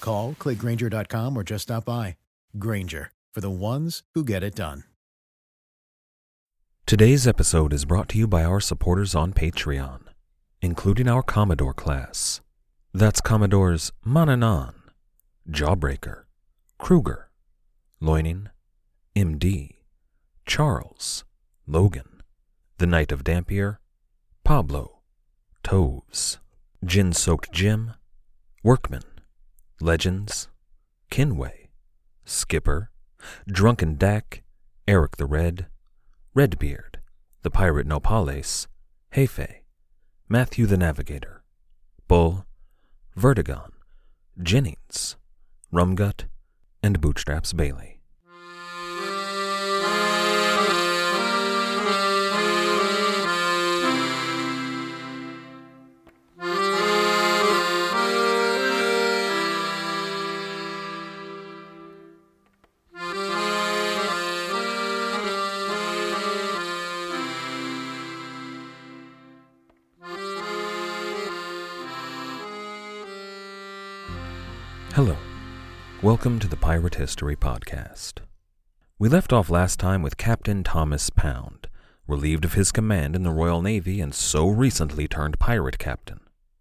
Call, clickgrainger.com, or just stop by. Grainger, for the ones who get it done. Today's episode is brought to you by our supporters on Patreon, including our Commodore class. That's Commodores Mananan, Jawbreaker, Kruger, Loining, MD, Charles, Logan, The Knight of Dampier, Pablo, Toves, Gin Soaked Jim, Workman, Legends, Kinway, Skipper, Drunken Dak, Eric the Red, Redbeard, the Pirate Nopales, Hefe, Matthew the Navigator, Bull, Vertigon, Jennings, Rumgut, and Bootstraps Bailey. Welcome to the Pirate History Podcast. We left off last time with Captain Thomas Pound, relieved of his command in the Royal Navy and so recently turned pirate captain.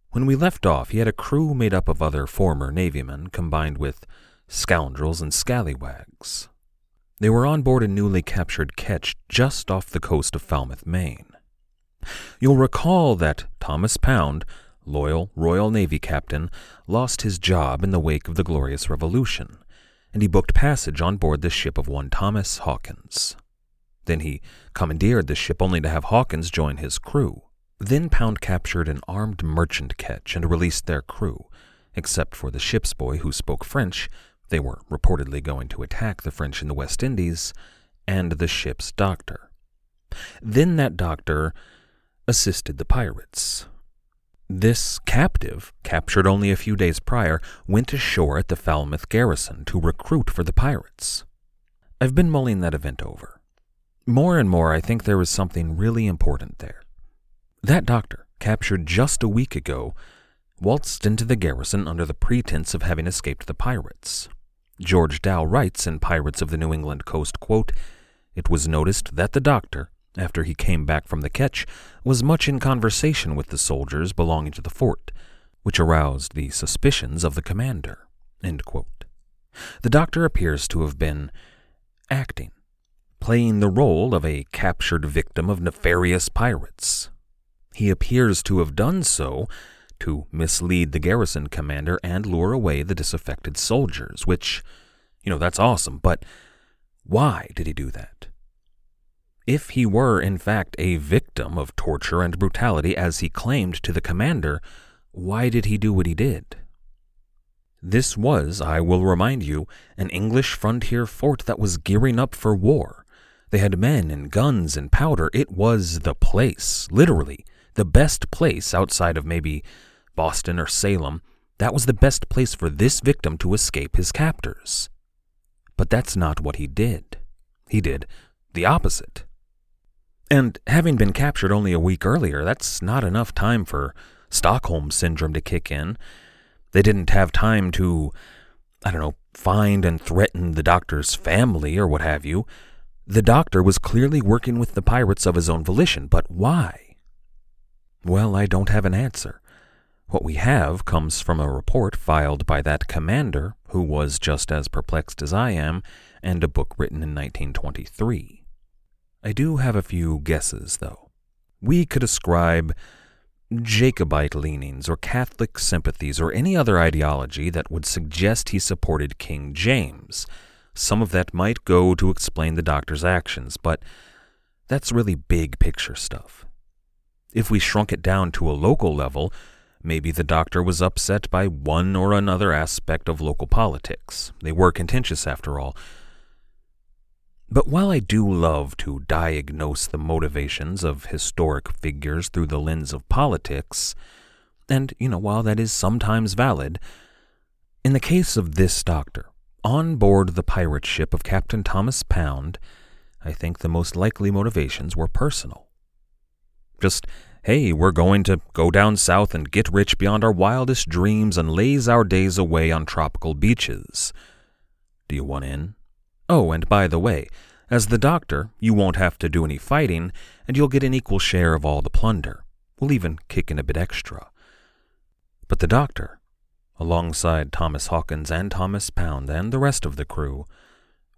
When we left off, he had a crew made up of other former Navymen combined with scoundrels and scallywags. They were on board a newly captured ketch just off the coast of Falmouth, Maine. You'll recall that Thomas Pound loyal Royal Navy captain, lost his job in the wake of the Glorious Revolution, and he booked passage on board the ship of one Thomas Hawkins. Then he commandeered the ship only to have Hawkins join his crew. Then Pound captured an armed merchant ketch and released their crew, except for the ship's boy who spoke French. They were reportedly going to attack the French in the West Indies, and the ship's doctor. Then that doctor assisted the pirates, this captive, captured only a few days prior, went ashore at the Falmouth garrison to recruit for the pirates. I've been mulling that event over. More and more, I think there is something really important there. That doctor, captured just a week ago, waltzed into the garrison under the pretense of having escaped the pirates. George Dow writes in Pirates of the New England Coast, quote, It was noticed that the doctor, after he came back from the ketch, was much in conversation with the soldiers belonging to the fort, which aroused the suspicions of the commander. The doctor appears to have been acting, playing the role of a captured victim of nefarious pirates. He appears to have done so to mislead the garrison commander and lure away the disaffected soldiers, which, you know, that's awesome, but why did he do that? If he were, in fact, a victim of torture and brutality as he claimed to the commander, why did he do what he did? This was, I will remind you, an English frontier fort that was gearing up for war. They had men and guns and powder. It was the place, literally, the best place outside of maybe Boston or Salem. That was the best place for this victim to escape his captors. But that's not what he did. He did the opposite. And having been captured only a week earlier, that's not enough time for Stockholm Syndrome to kick in. They didn't have time to, I don't know, find and threaten the doctor's family or what have you. The doctor was clearly working with the pirates of his own volition, but why? Well, I don't have an answer. What we have comes from a report filed by that commander, who was just as perplexed as I am, and a book written in 1923. I do have a few guesses, though. We could ascribe Jacobite leanings or Catholic sympathies or any other ideology that would suggest he supported King James. Some of that might go to explain the doctor's actions, but that's really big picture stuff. If we shrunk it down to a local level, Maybe the doctor was upset by one or another aspect of local politics. They were contentious, after all. But while I do love to diagnose the motivations of historic figures through the lens of politics, and, you know, while that is sometimes valid, in the case of this doctor, on board the pirate ship of Captain Thomas Pound, I think the most likely motivations were personal. Just hey, we're going to go down south and get rich beyond our wildest dreams and laze our days away on tropical beaches. Do you want in? Oh, and by the way, as the doctor, you won't have to do any fighting, and you'll get an equal share of all the plunder. We'll even kick in a bit extra. But the doctor, alongside Thomas Hawkins and Thomas Pound and the rest of the crew,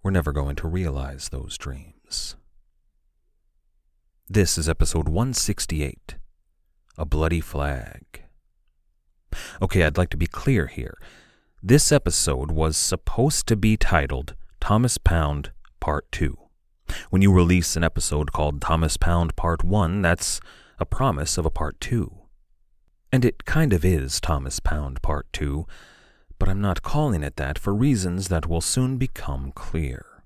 were never going to realize those dreams. This is episode 168 A Bloody Flag. Okay, I'd like to be clear here. This episode was supposed to be titled Thomas Pound Part 2. When you release an episode called Thomas Pound Part 1, that's a promise of a Part 2. And it kind of is Thomas Pound Part 2, but I'm not calling it that for reasons that will soon become clear.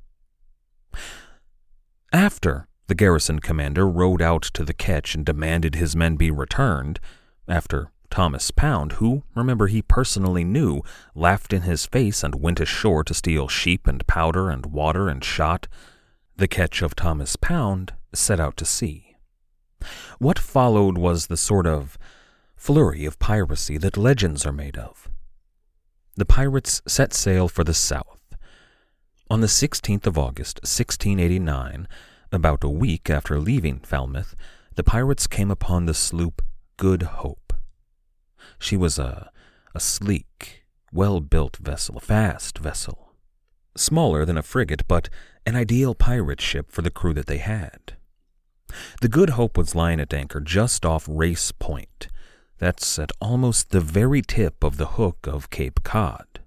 After the garrison commander rode out to the ketch and demanded his men be returned, after Thomas Pound, who, remember, he personally knew, laughed in his face and went ashore to steal sheep and powder and water and shot, the ketch of Thomas Pound set out to sea. What followed was the sort of flurry of piracy that legends are made of. The pirates set sail for the south. On the 16th of August, 1689, about a week after leaving Falmouth, the pirates came upon the sloop Good Hope. She was a, a sleek, well built vessel, a fast vessel. Smaller than a frigate, but an ideal pirate ship for the crew that they had. The Good Hope was lying at anchor just off Race Point. That's at almost the very tip of the hook of Cape Cod.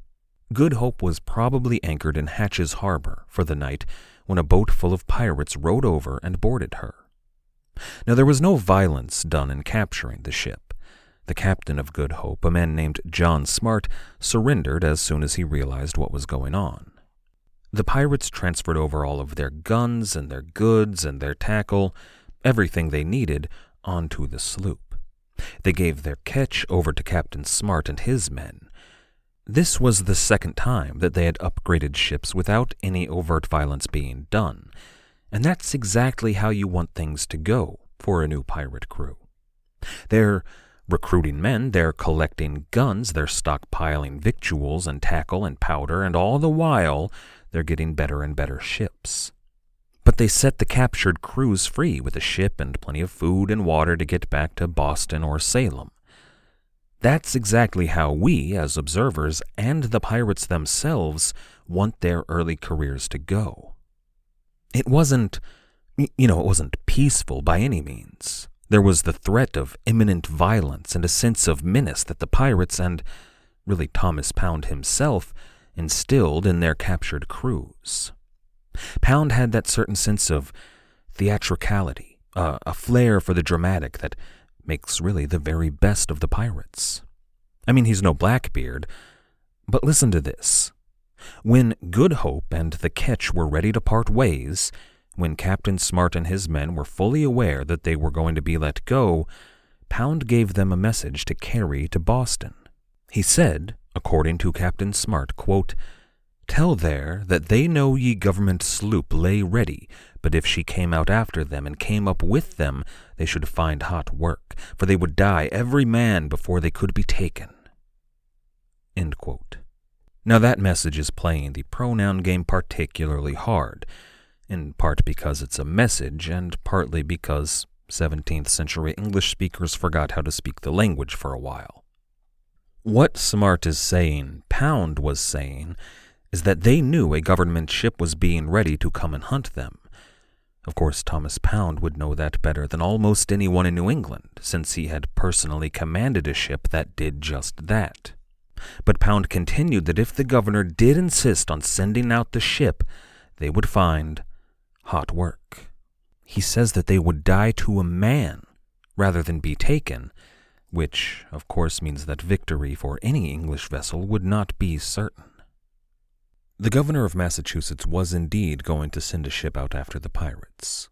Good Hope was probably anchored in Hatches Harbor for the night when a boat full of pirates rowed over and boarded her. Now there was no violence done in capturing the ship. The captain of Good Hope, a man named John Smart, surrendered as soon as he realized what was going on. The pirates transferred over all of their guns and their goods and their tackle, everything they needed, onto the sloop. They gave their ketch over to Captain Smart and his men, this was the second time that they had upgraded ships without any overt violence being done, and that's exactly how you want things to go for a new pirate crew. They're recruiting men, they're collecting guns, they're stockpiling victuals and tackle and powder, and all the while they're getting better and better ships. But they set the captured crews free with a ship and plenty of food and water to get back to Boston or Salem. That's exactly how we, as observers, and the pirates themselves, want their early careers to go. It wasn't, you know, it wasn't peaceful by any means. There was the threat of imminent violence and a sense of menace that the pirates and, really, Thomas Pound himself, instilled in their captured crews. Pound had that certain sense of theatricality, uh, a flair for the dramatic that makes really the very best of the pirates. I mean, he's no Blackbeard, but listen to this. When Good Hope and the Ketch were ready to part ways, when Captain Smart and his men were fully aware that they were going to be let go, Pound gave them a message to carry to Boston. He said, according to Captain Smart, quote, Tell there that they know ye government sloop lay ready, but if she came out after them and came up with them, they should find hot work, for they would die every man before they could be taken. Now that message is playing the pronoun game particularly hard, in part because it's a message, and partly because 17th century English speakers forgot how to speak the language for a while. What Smart is saying, Pound was saying, is that they knew a government ship was being ready to come and hunt them. Of course, Thomas Pound would know that better than almost anyone in New England, since he had personally commanded a ship that did just that. But Pound continued that if the governor did insist on sending out the ship, they would find hot work. He says that they would die to a man rather than be taken, which, of course, means that victory for any English vessel would not be certain. The governor of Massachusetts was indeed going to send a ship out after the pirates.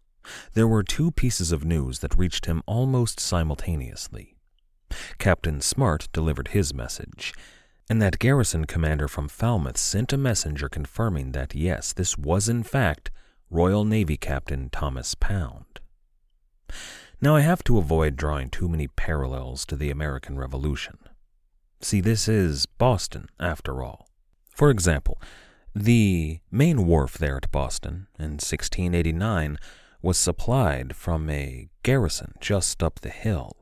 There were two pieces of news that reached him almost simultaneously. Captain Smart delivered his message, and that garrison commander from Falmouth sent a messenger confirming that yes, this was in fact Royal Navy Captain Thomas Pound. Now, I have to avoid drawing too many parallels to the American Revolution. See, this is Boston, after all. For example, the main wharf there at Boston in 1689 was supplied from a garrison just up the hill.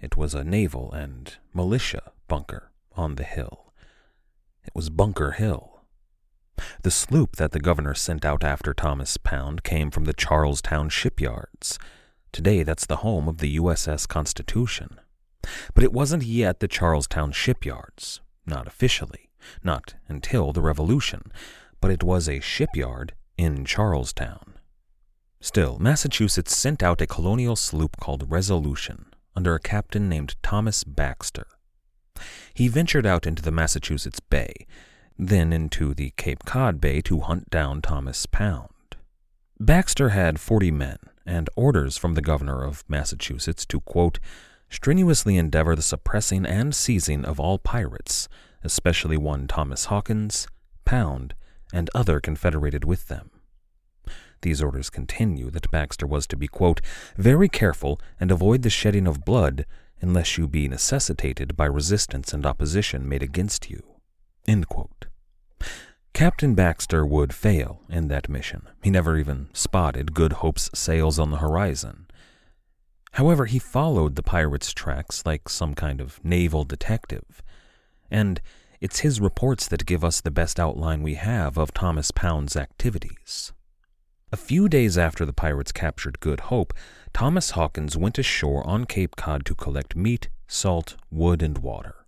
It was a naval and militia bunker on the hill. It was Bunker Hill. The sloop that the governor sent out after Thomas Pound came from the Charlestown shipyards. Today, that's the home of the USS Constitution. But it wasn't yet the Charlestown shipyards, not officially, not until the Revolution, but it was a shipyard in Charlestown. Still, Massachusetts sent out a colonial sloop called Resolution under a captain named Thomas Baxter. He ventured out into the Massachusetts Bay, then into the Cape Cod Bay to hunt down Thomas Pound. Baxter had 40 men and orders from the governor of Massachusetts to, quote, strenuously endeavor the suppressing and seizing of all pirates, especially one Thomas Hawkins, Pound, and other confederated with them. These orders continue that Baxter was to be, quote, very careful and avoid the shedding of blood unless you be necessitated by resistance and opposition made against you. Captain Baxter would fail in that mission. He never even spotted Good Hope's sails on the horizon. However, he followed the pirates' tracks like some kind of naval detective, and it's his reports that give us the best outline we have of Thomas Pound's activities. A few days after the pirates captured Good Hope, Thomas Hawkins went ashore on Cape Cod to collect meat, salt, wood, and water.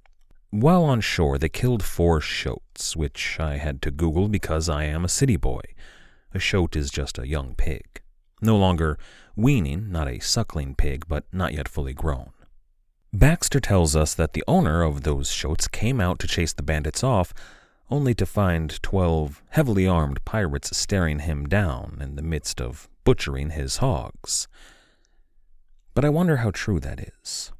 While on shore, they killed four shoats, which I had to Google because I am a city boy. A shoat is just a young pig. No longer weaning, not a suckling pig, but not yet fully grown. Baxter tells us that the owner of those shoats came out to chase the bandits off, only to find twelve heavily armed pirates staring him down in the midst of butchering his hogs. But I wonder how true that is.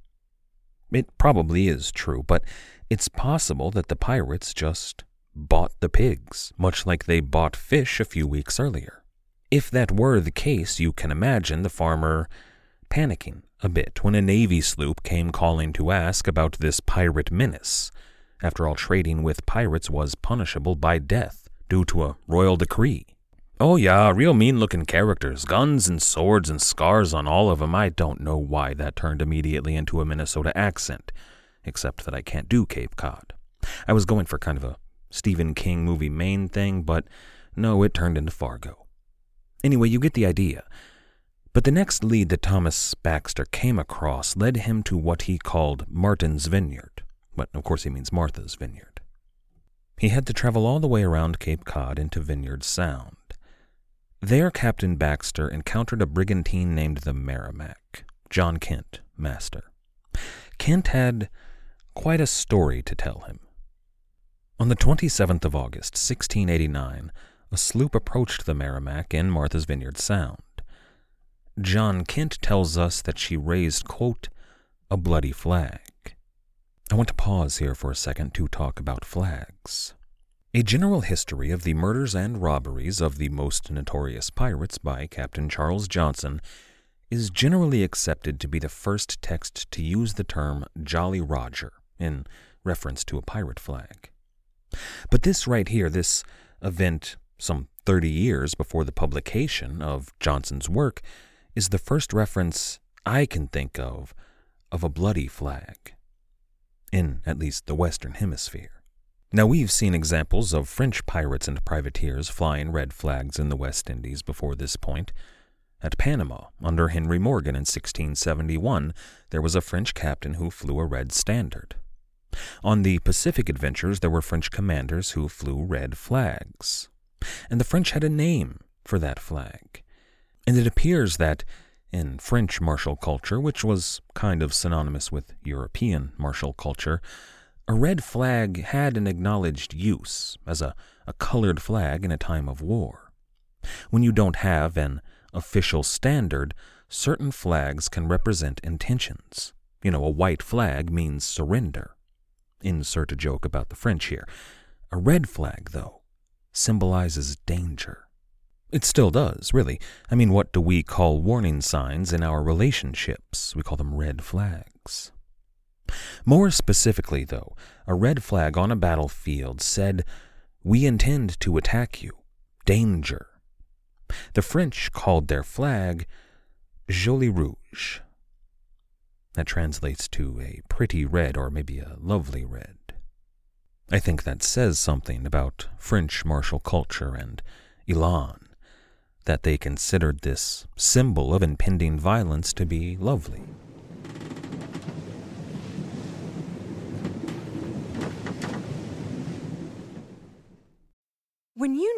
It probably is true, but it's possible that the pirates just bought the pigs, much like they bought fish a few weeks earlier. If that were the case, you can imagine the farmer panicking a bit when a Navy sloop came calling to ask about this pirate menace. After all, trading with pirates was punishable by death due to a royal decree. Oh, yeah, real mean looking characters, guns and swords and scars on all of of 'em. I don't know why that turned immediately into a Minnesota accent, except that I can't do Cape Cod. I was going for kind of a Stephen King movie Maine thing, but no, it turned into Fargo. Anyway, you get the idea. But the next lead that Thomas Baxter came across led him to what he called Martin's Vineyard but of course he means Martha's Vineyard. He had to travel all the way around Cape Cod into Vineyard Sound. There, Captain Baxter encountered a brigantine named the Merrimac, John Kent, master. Kent had quite a story to tell him. On the 27th of August, 1689, a sloop approached the Merrimac in Martha's Vineyard Sound. John Kent tells us that she raised, quote, a bloody flag. I want to pause here for a second to talk about flags. A general history of the murders and robberies of the most notorious pirates by Captain Charles Johnson is generally accepted to be the first text to use the term Jolly Roger in reference to a pirate flag. But this right here, this event some 30 years before the publication of Johnson's work, is the first reference I can think of of a bloody flag in at least the Western Hemisphere. Now, we've seen examples of French pirates and privateers flying red flags in the West Indies before this point. At Panama, under Henry Morgan in 1671, there was a French captain who flew a red standard. On the Pacific adventures, there were French commanders who flew red flags. And the French had a name for that flag. And it appears that In French martial culture, which was kind of synonymous with European martial culture, a red flag had an acknowledged use as a, a colored flag in a time of war. When you don't have an official standard, certain flags can represent intentions. You know, a white flag means surrender. Insert a joke about the French here. A red flag, though, symbolizes danger. It still does, really. I mean, what do we call warning signs in our relationships? We call them red flags. More specifically, though, a red flag on a battlefield said, We intend to attack you. Danger. The French called their flag Joli Rouge. That translates to a pretty red or maybe a lovely red. I think that says something about French martial culture and Elan, that they considered this symbol of impending violence to be lovely. When you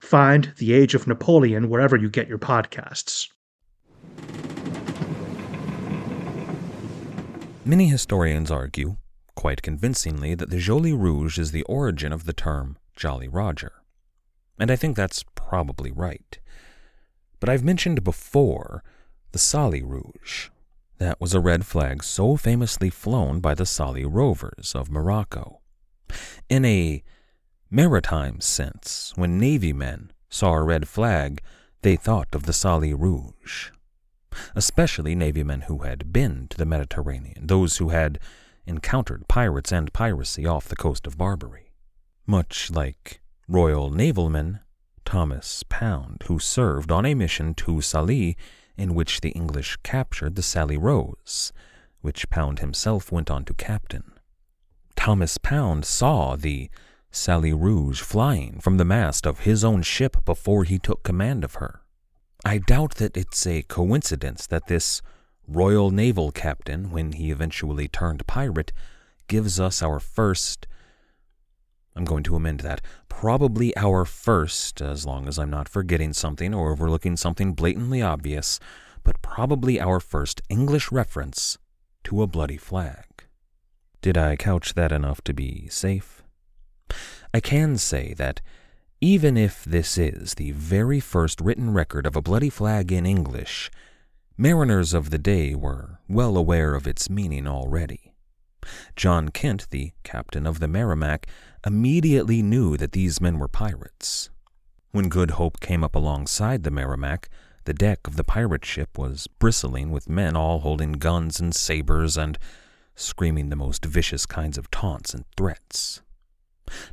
Find The Age of Napoleon wherever you get your podcasts. Many historians argue, quite convincingly, that the Joli Rouge is the origin of the term Jolly Roger. And I think that's probably right. But I've mentioned before the Sali Rouge. That was a red flag so famously flown by the Sali rovers of Morocco. In a maritime sense, when Navy men saw a red flag, they thought of the Sali Rouge. Especially Navy men who had been to the Mediterranean, those who had encountered pirates and piracy off the coast of Barbary. Much like Royal Navalman Thomas Pound, who served on a mission to Sallee in which the English captured the Sally Rose, which Pound himself went on to captain. Thomas Pound saw the Sally Rouge flying from the mast of his own ship before he took command of her. I doubt that it's a coincidence that this Royal Naval captain, when he eventually turned pirate, gives us our first. I'm going to amend that. Probably our first, as long as I'm not forgetting something or overlooking something blatantly obvious, but probably our first English reference to a bloody flag. Did I couch that enough to be safe? I can say that even if this is the very first written record of a bloody flag in English, mariners of the day were well aware of its meaning already. John Kent, the captain of the Merrimac, immediately knew that these men were pirates. When Good Hope came up alongside the Merrimac, the deck of the pirate ship was bristling with men all holding guns and sabers and screaming the most vicious kinds of taunts and threats.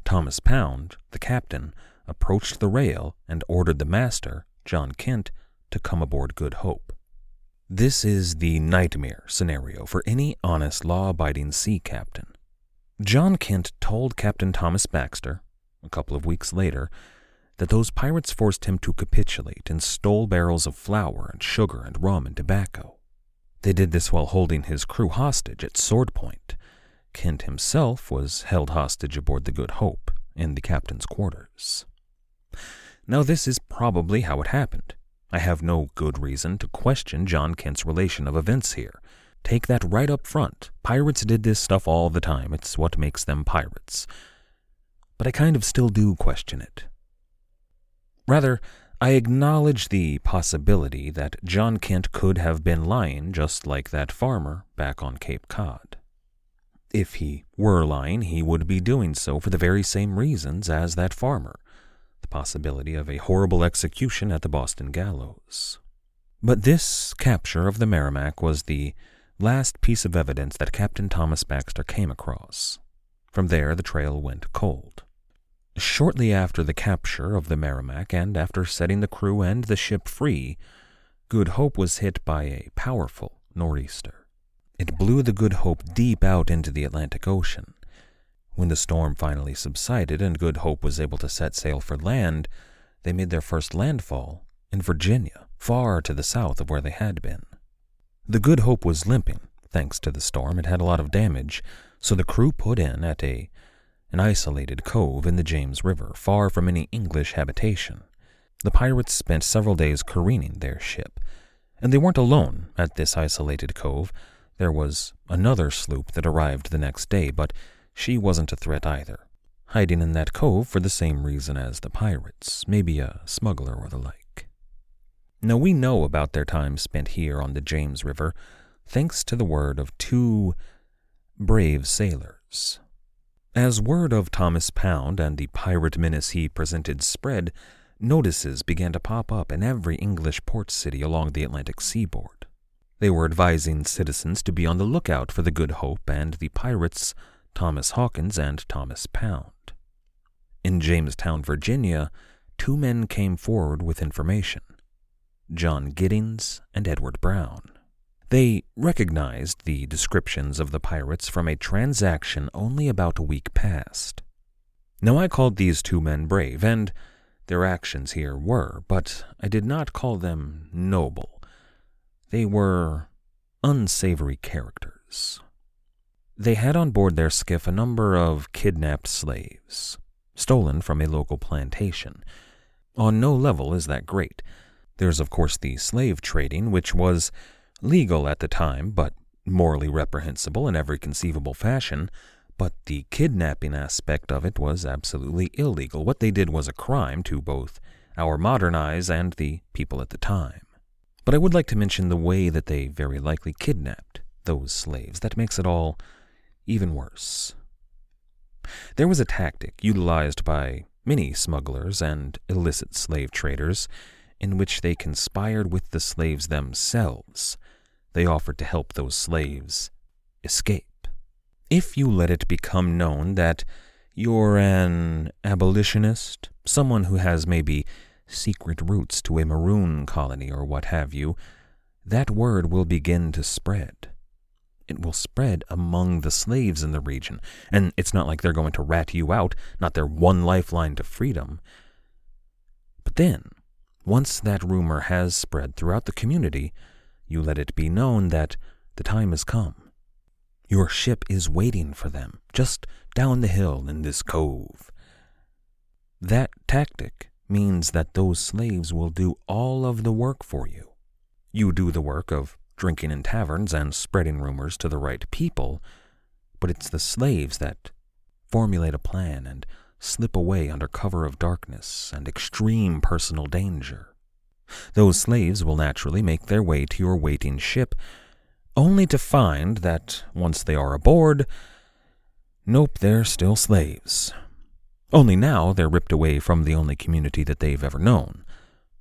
Thomas Pound, the captain, approached the rail and ordered the master, John Kent, to come aboard Good Hope. This is the nightmare scenario for any honest, law abiding sea captain. John Kent told Captain Thomas Baxter, a couple of weeks later, that those pirates forced him to capitulate and stole barrels of flour and sugar and rum and tobacco. They did this while holding his crew hostage at sword point, Kent himself was held hostage aboard the Good Hope in the captain's quarters. Now, this is probably how it happened. I have no good reason to question John Kent's relation of events here. Take that right up front. Pirates did this stuff all the time. It's what makes them pirates. But I kind of still do question it. Rather, I acknowledge the possibility that John Kent could have been lying just like that farmer back on Cape Cod. If he were lying, he would be doing so for the very same reasons as that farmer the possibility of a horrible execution at the Boston gallows. But this capture of the Merrimac was the last piece of evidence that Captain Thomas Baxter came across. From there, the trail went cold. Shortly after the capture of the Merrimac and after setting the crew and the ship free, Good Hope was hit by a powerful nor'easter. It blew the Good Hope deep out into the Atlantic Ocean. When the storm finally subsided and Good Hope was able to set sail for land, they made their first landfall in Virginia, far to the south of where they had been. The Good Hope was limping, thanks to the storm. It had a lot of damage, so the crew put in at a an isolated cove in the James River, far from any English habitation. The pirates spent several days careening their ship, and they weren't alone at this isolated cove. There was another sloop that arrived the next day, but she wasn't a threat either, hiding in that cove for the same reason as the pirates, maybe a smuggler or the like. Now we know about their time spent here on the James River thanks to the word of two brave sailors. As word of Thomas Pound and the pirate menace he presented spread, notices began to pop up in every English port city along the Atlantic seaboard. They were advising citizens to be on the lookout for the Good Hope and the pirates Thomas Hawkins and Thomas Pound. In Jamestown, Virginia, two men came forward with information John Giddings and Edward Brown. They recognized the descriptions of the pirates from a transaction only about a week past. Now, I called these two men brave, and their actions here were, but I did not call them noble. They were unsavory characters. They had on board their skiff a number of kidnapped slaves, stolen from a local plantation. On no level is that great. There's, of course, the slave trading, which was legal at the time, but morally reprehensible in every conceivable fashion. But the kidnapping aspect of it was absolutely illegal. What they did was a crime to both our modern eyes and the people at the time. But I would like to mention the way that they very likely kidnapped those slaves. That makes it all even worse. There was a tactic utilized by many smugglers and illicit slave traders in which they conspired with the slaves themselves they offered to help those slaves escape. If you let it become known that you're an abolitionist, someone who has maybe secret roots to a maroon colony or what have you, that word will begin to spread. It will spread among the slaves in the region, and it's not like they're going to rat you out, not their one lifeline to freedom. But then, once that rumor has spread throughout the community, you let it be known that the time has come. Your ship is waiting for them, just down the hill in this cove. That tactic means that those slaves will do all of the work for you. You do the work of drinking in taverns and spreading rumors to the right people, but it's the slaves that formulate a plan and slip away under cover of darkness and extreme personal danger. Those slaves will naturally make their way to your waiting ship, only to find that once they are aboard, nope, they're still slaves. Only now they're ripped away from the only community that they've ever known,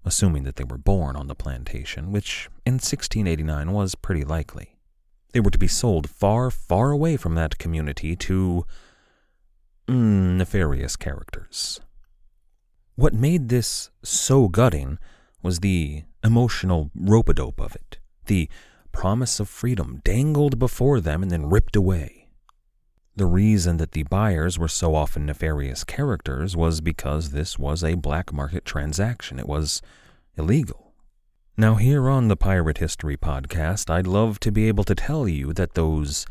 assuming that they were born on the plantation, which in 1689 was pretty likely. They were to be sold far, far away from that community to mm, nefarious characters. What made this so gutting was the emotional rope-a-dope of it, the promise of freedom dangled before them and then ripped away. The reason that the buyers were so often nefarious characters was because this was a black market transaction. It was illegal. Now, here on the Pirate History Podcast, I'd love to be able to tell you that those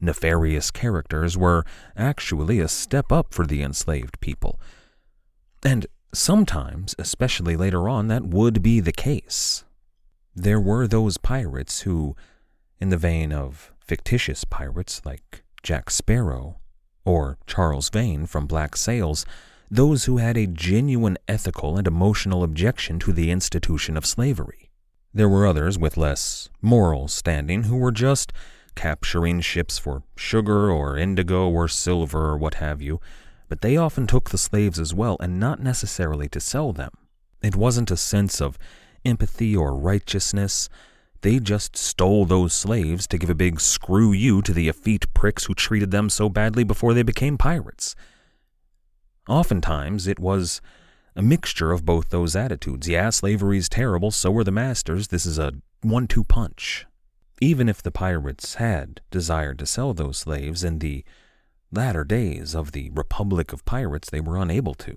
nefarious characters were actually a step up for the enslaved people. And sometimes, especially later on, that would be the case. There were those pirates who, in the vein of fictitious pirates like Jack Sparrow or Charles Vane from Black Sails, those who had a genuine ethical and emotional objection to the institution of slavery. There were others with less moral standing who were just capturing ships for sugar or indigo or silver or what have you, but they often took the slaves as well, and not necessarily to sell them. It wasn't a sense of empathy or righteousness. They just stole those slaves to give a big screw you to the effete pricks who treated them so badly before they became pirates. Oftentimes, it was a mixture of both those attitudes. Yeah, slavery's terrible, so are the masters. This is a one two punch. Even if the pirates had desired to sell those slaves in the latter days of the Republic of Pirates, they were unable to.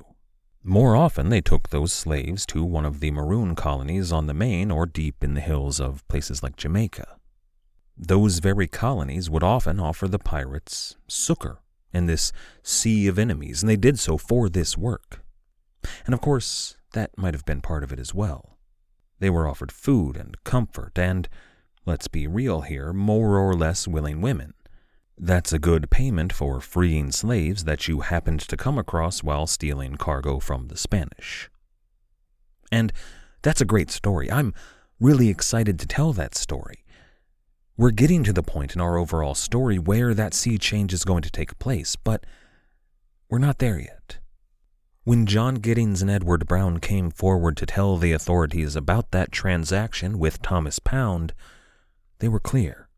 More often, they took those slaves to one of the maroon colonies on the main or deep in the hills of places like Jamaica. Those very colonies would often offer the pirates succor in this sea of enemies, and they did so for this work. And of course, that might have been part of it as well. They were offered food and comfort, and let's be real here, more or less willing women. That's a good payment for freeing slaves that you happened to come across while stealing cargo from the Spanish. And that's a great story. I'm really excited to tell that story. We're getting to the point in our overall story where that sea change is going to take place, but we're not there yet. When John Giddings and Edward Brown came forward to tell the authorities about that transaction with Thomas Pound, they were clear.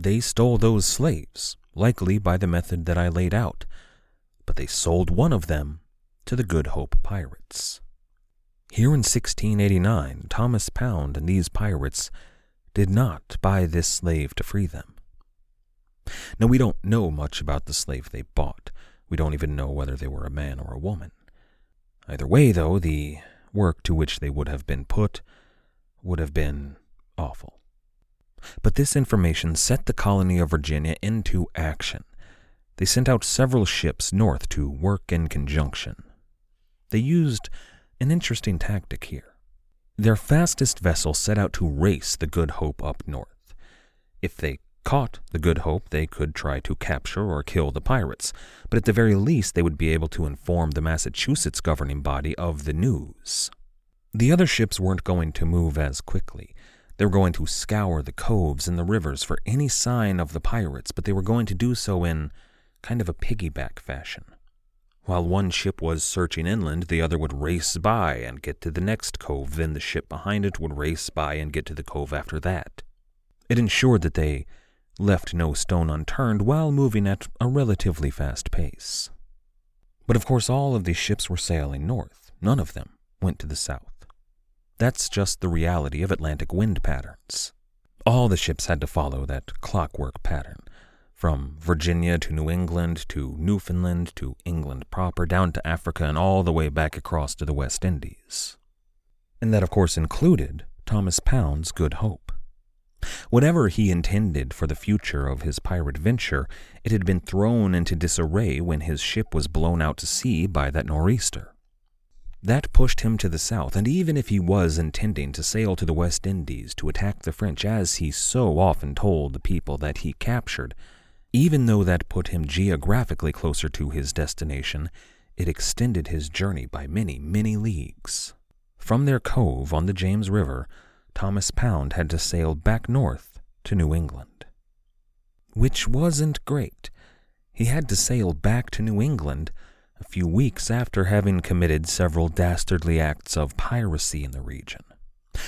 They stole those slaves, likely by the method that I laid out, but they sold one of them to the Good Hope pirates. Here in 1689, Thomas Pound and these pirates did not buy this slave to free them. Now, we don't know much about the slave they bought. We don't even know whether they were a man or a woman. Either way, though, the work to which they would have been put would have been awful. But this information set the colony of Virginia into action. They sent out several ships north to work in conjunction. They used an interesting tactic here. Their fastest vessel set out to race the Good Hope up north. If they caught the Good Hope, they could try to capture or kill the pirates, but at the very least they would be able to inform the Massachusetts governing body of the news. The other ships weren't going to move as quickly. They were going to scour the coves and the rivers for any sign of the pirates, but they were going to do so in kind of a piggyback fashion. While one ship was searching inland, the other would race by and get to the next cove, then the ship behind it would race by and get to the cove after that. It ensured that they left no stone unturned while moving at a relatively fast pace. But of course, all of these ships were sailing north. None of them went to the south. That's just the reality of Atlantic wind patterns. All the ships had to follow that clockwork pattern, from Virginia to New England to Newfoundland to England proper, down to Africa, and all the way back across to the West Indies. And that, of course, included Thomas Pound's Good Hope. Whatever he intended for the future of his pirate venture, it had been thrown into disarray when his ship was blown out to sea by that nor'easter. That pushed him to the south, and even if he was intending to sail to the West Indies to attack the French, as he so often told the people that he captured, even though that put him geographically closer to his destination, it extended his journey by many, many leagues. From their cove on the James River, Thomas Pound had to sail back north to New England. Which wasn't great. He had to sail back to New England a few weeks after having committed several dastardly acts of piracy in the region.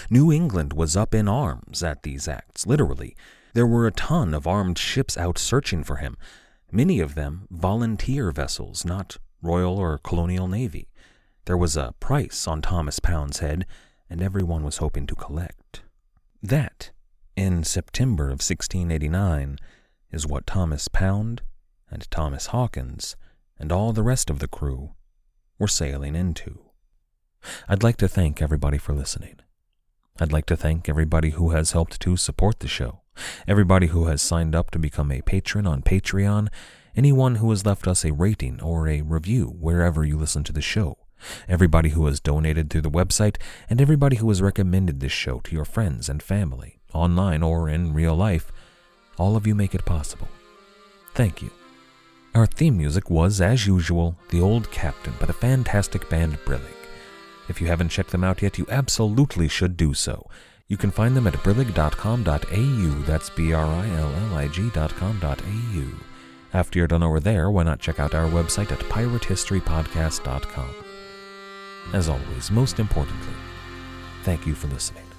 New England was up in arms at these acts, literally. There were a ton of armed ships out searching for him, many of them volunteer vessels, not Royal or Colonial Navy. There was a price on Thomas Pound's head, and everyone was hoping to collect. That, in September of 1689, is what Thomas Pound and Thomas Hawkins and all the rest of the crew were sailing into. I'd like to thank everybody for listening. I'd like to thank everybody who has helped to support the show. everybody who has signed up to become a patron on Patreon, anyone who has left us a rating or a review wherever you listen to the show, everybody who has donated through the website, and everybody who has recommended this show to your friends and family, online or in real life. All of you make it possible. Thank you. Our theme music was, as usual, The Old Captain by the fantastic band Brillig. If you haven't checked them out yet, you absolutely should do so. You can find them at brillig.com.au, that's B R I L L I G.com.au. After you're done over there, why not check out our website at piratehistorypodcast.com. As always, most importantly, thank you for listening.